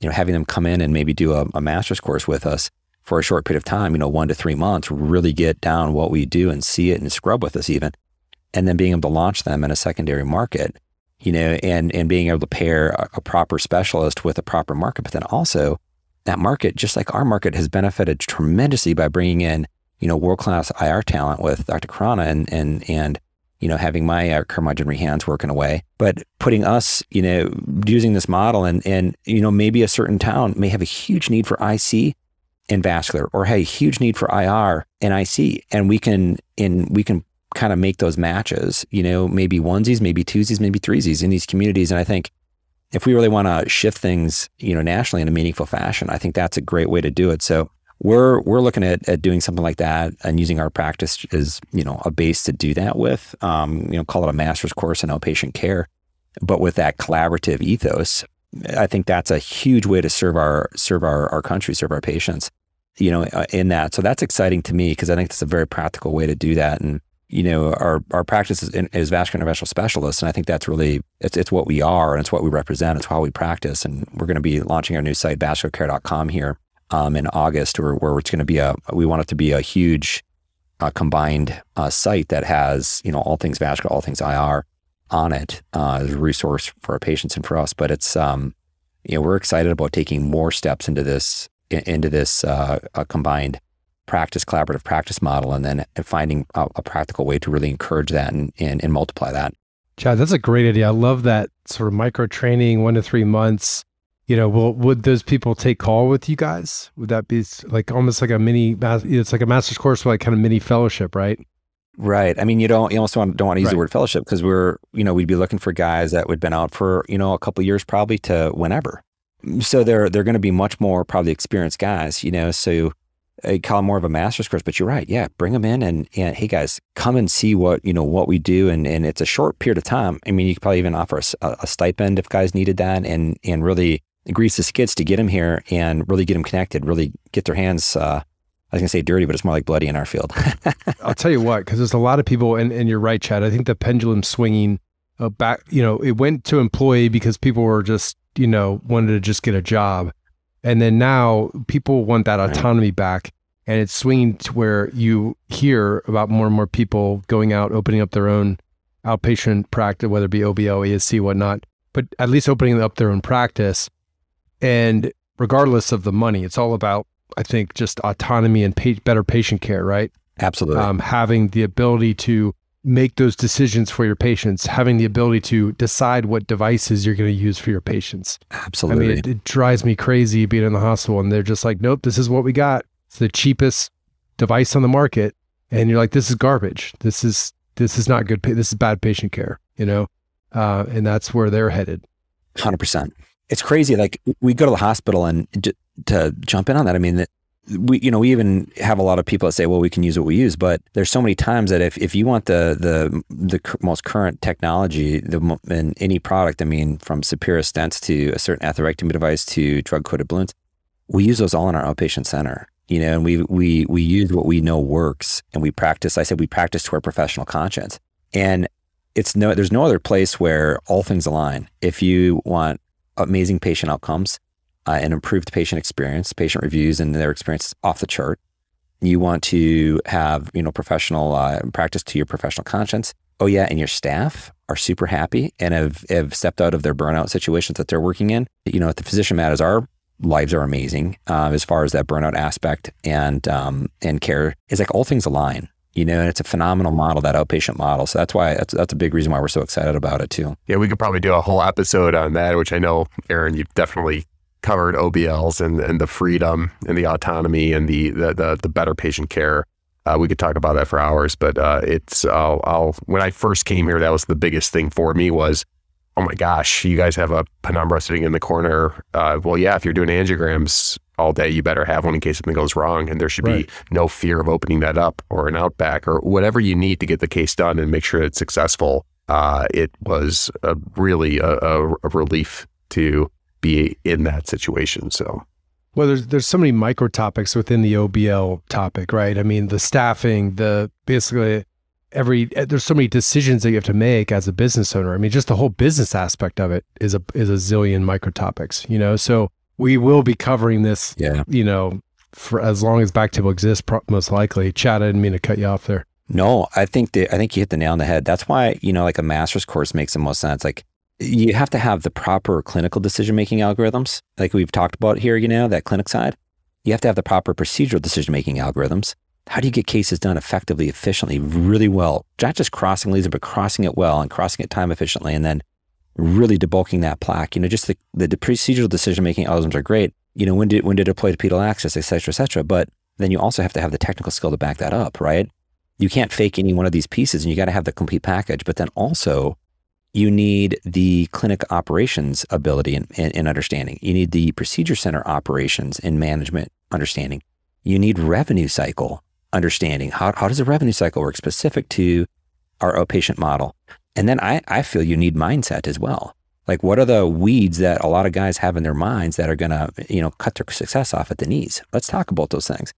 you know, having them come in and maybe do a, a master's course with us for a short period of time, you know, one to three months, really get down what we do and see it and scrub with us even. And then being able to launch them in a secondary market, you know, and, and being able to pair a, a proper specialist with a proper market, but then also that market, just like our market, has benefited tremendously by bringing in, you know, world class IR talent with Dr. Khurana and and and you know having my uh, curmudgeonly hands working away, but putting us, you know, using this model and and you know maybe a certain town may have a huge need for IC and vascular, or hey, huge need for IR and IC, and we can in we can kind of make those matches, you know, maybe onesies, maybe twosies, maybe threesies in these communities, and I think if we really want to shift things, you know, nationally in a meaningful fashion, I think that's a great way to do it. So we're we're looking at, at doing something like that and using our practice as you know a base to do that with. Um, you know, call it a master's course in outpatient care, but with that collaborative ethos, I think that's a huge way to serve our serve our our country, serve our patients. You know, uh, in that. So that's exciting to me because I think that's a very practical way to do that. And you know, our our practice is, is vascular interventional specialists, and I think that's really it's it's what we are and it's what we represent. It's how we practice, and we're going to be launching our new site vascularcare.com here um, in August, where, where it's going to be a we want it to be a huge uh, combined uh, site that has you know all things vascular, all things IR on it uh, as a resource for our patients and for us. But it's um, you know we're excited about taking more steps into this into this uh, combined practice, collaborative practice model, and then finding a, a practical way to really encourage that and, and, and multiply that. Chad, that's a great idea. I love that sort of micro training, one to three months. You know, will would those people take call with you guys? Would that be like almost like a mini? It's like a master's course, like kind of mini fellowship, right? Right. I mean, you don't you almost want, don't want to use right. the word fellowship because we're you know we'd be looking for guys that would been out for you know a couple years probably to whenever. Mm, so they're they're going to be much more probably experienced guys. You know, so uh, I call it more of a master's course, but you're right. Yeah, bring them in and, and hey guys, come and see what you know what we do, and and it's a short period of time. I mean, you could probably even offer a, a stipend if guys needed that, and and really grease the skids to get them here and really get them connected, really get their hands. Uh, I was gonna say dirty, but it's more like bloody in our field. I'll tell you what, because there's a lot of people, and, and you're right, Chad. I think the pendulum swinging uh, back. You know, it went to employee because people were just you know wanted to just get a job and then now people want that autonomy back. And it's swinging to where you hear about more and more people going out, opening up their own outpatient practice, whether it be OBL, ASC, whatnot, but at least opening up their own practice. And regardless of the money, it's all about, I think, just autonomy and pay, better patient care, right? Absolutely. Um, having the ability to make those decisions for your patients, having the ability to decide what devices you're going to use for your patients. Absolutely. I mean, it, it, drives me crazy being in the hospital and they're just like, nope, this is what we got. It's the cheapest device on the market. And you're like, this is garbage. This is, this is not good. This is bad patient care, you know? Uh, and that's where they're headed. 100%. It's crazy. Like we go to the hospital and to, jump in on that. I mean, we you know we even have a lot of people that say well we can use what we use but there's so many times that if, if you want the the the most current technology the in any product i mean from superior stents to a certain atherectomy device to drug coated balloons we use those all in our outpatient center you know and we we we use what we know works and we practice i said we practice to our professional conscience And it's no, there's no other place where all things align. If you want amazing patient outcomes, uh, and improved patient experience, patient reviews, and their experience off the chart. You want to have you know professional uh, practice to your professional conscience. Oh yeah, and your staff are super happy and have, have stepped out of their burnout situations that they're working in. You know, at the physician matters, our lives are amazing uh, as far as that burnout aspect and um, and care is like all things align. You know, and it's a phenomenal model, that outpatient model. So that's why that's that's a big reason why we're so excited about it too. Yeah, we could probably do a whole episode on that, which I know, Aaron, you've definitely covered OBLs and, and the freedom and the autonomy and the the the, the better patient care. Uh, we could talk about that for hours, but uh, it's I'll, I'll, when I first came here, that was the biggest thing for me was, oh my gosh, you guys have a penumbra sitting in the corner. Uh, well, yeah, if you're doing angiograms all day, you better have one in case something goes wrong, and there should Right. be no fear of opening that up or an outback or whatever you need to get the case done and make sure it's successful. Uh, it was a, really a, a, a relief to be in that situation. So Well, there's there's so many micro topics within the OBL topic, right? I mean, the staffing, the basically every eh, there's so many decisions that you have to make as a business owner. I mean, just the whole business aspect of it is a is a zillion micro topics, you know. So we will be covering this, Yeah. you know, for as long as Backtable exists, pro- most likely. Chad, I didn't mean to cut you off there. No, I think that I think you hit the nail on the head. That's why you know, like a master's course makes the most sense. Like you have to have the proper clinical decision making algorithms, like we've talked about here. You know, that clinic side. You have to have the proper procedural decision making algorithms. How do you get cases done effectively, efficiently, really well? Not just crossing lesions, but crossing it well and crossing it time efficiently, and then really debulking that plaque. You know, just the, the, the procedural decision making algorithms are great. You know, when did when to deploy to pedal access, et cetera, et cetera. But then you also have to have the technical skill to back that up, right? you can't fake any one of these pieces and you got to have the complete package. But then also, you need the clinic operations ability and, and, and understanding. You need the procedure center operations and management understanding. You need revenue cycle understanding. How, how does the revenue cycle work specific to our outpatient model? And then I, I feel you need mindset as well. Like, what are the weeds that a lot of guys have in their minds that are going to, you know, cut their success off at the knees? Let's talk about those things.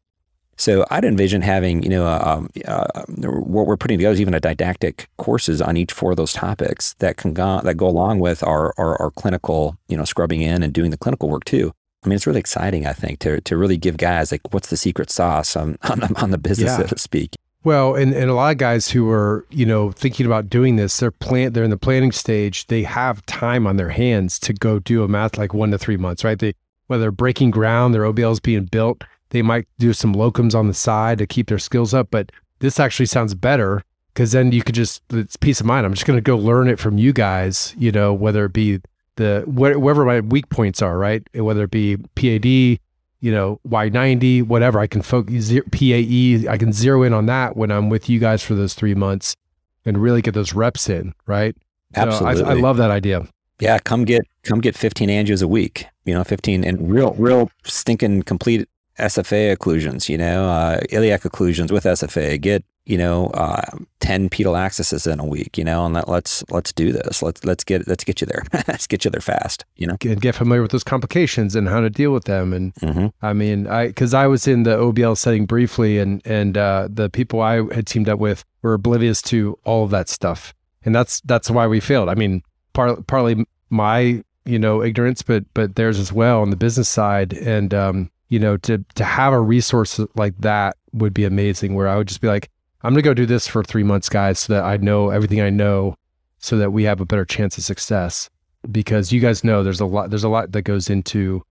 So I'd envision having, you know, um, uh, what we're putting together is even a didactic courses on each four of those topics that can go that go along with our, our our clinical, you know, scrubbing in and doing the clinical work too. I mean, it's really exciting. I think to to really give guys like what's the secret sauce on on, the- on the business, Yeah. so to speak. Well, and, and a lot of guys who are, you know, thinking about doing this, they're plan they're in the planning stage. They have time on their hands to go do a math like one to three months, right? They whether they're breaking ground, their OBLs being built, they might do some locums on the side to keep their skills up. But this actually sounds better because then you could just it's peace of mind. I'm just going to go learn it from you guys, you know, whether it be the where, wherever my weak points are, right? Whether it be PAD, you know, Y90, whatever. I can focus PAE. I can zero in on that when I'm with you guys for those three months and really get those reps in, right? So I- Absolutely. I, love that idea. Yeah, come get come get 15 angios a week. You know, 15 and real real stinking complete SFA occlusions. You know, uh, iliac occlusions with SFA. Get you know uh, 10 pedal accesses in a week. You know, and let, let's let's do this. Let's let's get let's get you there. let's get you there fast. You know. And get familiar with those complications and how to deal with them. And hmm I mean, I because I was in the OBL setting briefly, and and uh, the people I had teamed up with were oblivious to all of that stuff, and that's that's why we failed. I mean, part, partly my you know ignorance, but but theirs as well on the business side, and um, you know to to have a resource like that would be amazing. Where I would just be like, I'm gonna go do this for three months, guys, so that I know everything I know, so that we have a better chance of success. Because you guys know there's a lot there's a lot that goes into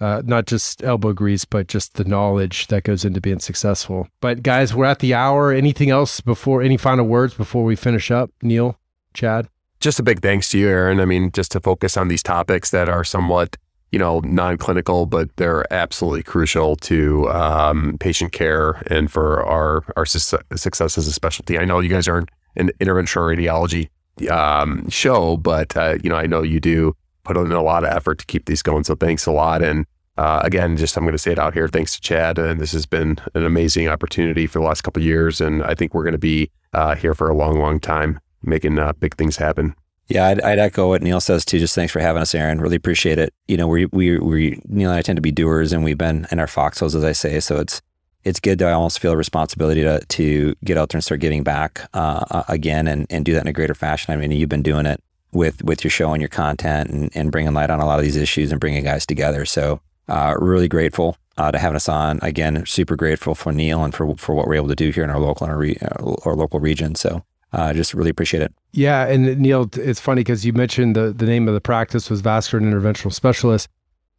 uh, not just elbow grease, but just the knowledge that goes into being successful. But guys, we're at the hour. Anything else before any final words before we finish up? Neil, Chad? just a big thanks to you, Aaron. I mean, just to focus on these topics that are somewhat, you know, non-clinical, but they're absolutely crucial to um, patient care and for our our suc- success as a specialty. I know you guys aren't an interventional radiology um, show, but uh, you know, I know you do put in a lot of effort to keep these going. So thanks a lot. And uh, again, just I'm going to say it out here. Thanks to Chad, and this has been an amazing opportunity for the last couple years, and I think we're going to be uh, here for a long, long time, making uh, big things happen. Yeah, I'd, I'd echo what Neil says too. Just thanks for having us, Aaron. Really appreciate it. You know, we we we Neil and I tend to be doers, and we've been in our foxholes, as I say. So it's it's good to almost feel a responsibility to to get out there and start giving back uh, uh, again and, and do that in a greater fashion. I mean, you've been doing it with with your show and your content and, and bringing light on a lot of these issues and bringing guys together. So uh, really grateful uh, to having us on. Again, super grateful for Neil and for for what we're able to do here in our local and our, re, uh, our local region. So uh, just really appreciate it. Yeah, and Neil, it's funny because you mentioned the the name of the practice was vascular and interventional specialist,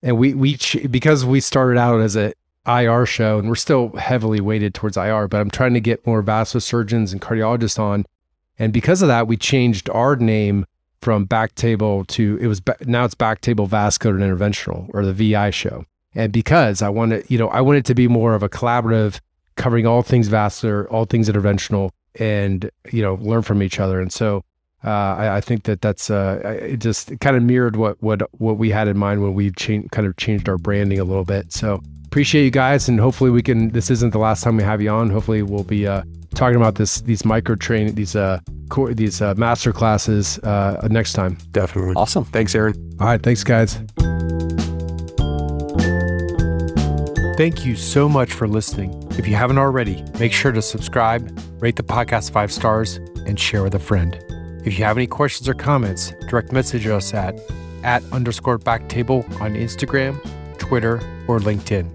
and we we because we started out as a IR show and we're still heavily weighted towards IR, but I'm trying to get more vascular surgeons and cardiologists on, and because of that, we changed our name from back table to it was now it's back table vascular and interventional or the VI show. And because I want wanted, you know, I wanted it to be more of a collaborative, covering all things vascular, all things interventional, and you know, learn from each other. And so uh, I, I, think that that's uh, it just kind of mirrored what what what we had in mind when we changed kind of changed our branding a little bit. So appreciate you guys, and hopefully we can. This isn't the last time we have you on. Hopefully we'll be uh, talking about this these micro train these uh core, these uh, master classes uh, next time. Definitely. Awesome. Thanks, Aaron. All right. Thanks, guys. Thank you so much for listening. If you haven't already, make sure to subscribe, rate the podcast five stars, and share with a friend. If you have any questions or comments, direct message us at at underscore backtable on Instagram, Twitter, or LinkedIn.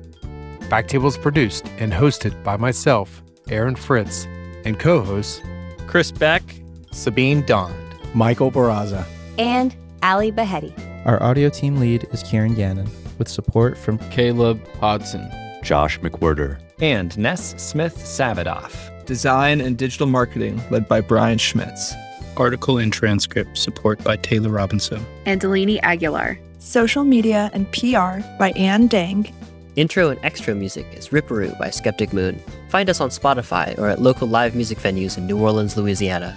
Backtable is produced and hosted by myself, Aaron Fritts, and co-hosts Chris Beck, Sabeen Dhand, Michael Barraza, and Ali Baheti. Our audio team lead is Kieran Gannon with support from Caleb Hodson, Josh McWhirter, and Ness Smith Savadoff. Design and digital marketing led by Brian Schmitz. Article and transcript support by Taylor Robinson. And Delaney Aguilar. Social media and PR by Ann Dang. Intro and extra music is Ripperoo by Skeptic Moon. Find us on Spotify or at local live music venues in New Orleans, Louisiana.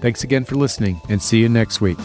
Thanks again for listening and see you next week.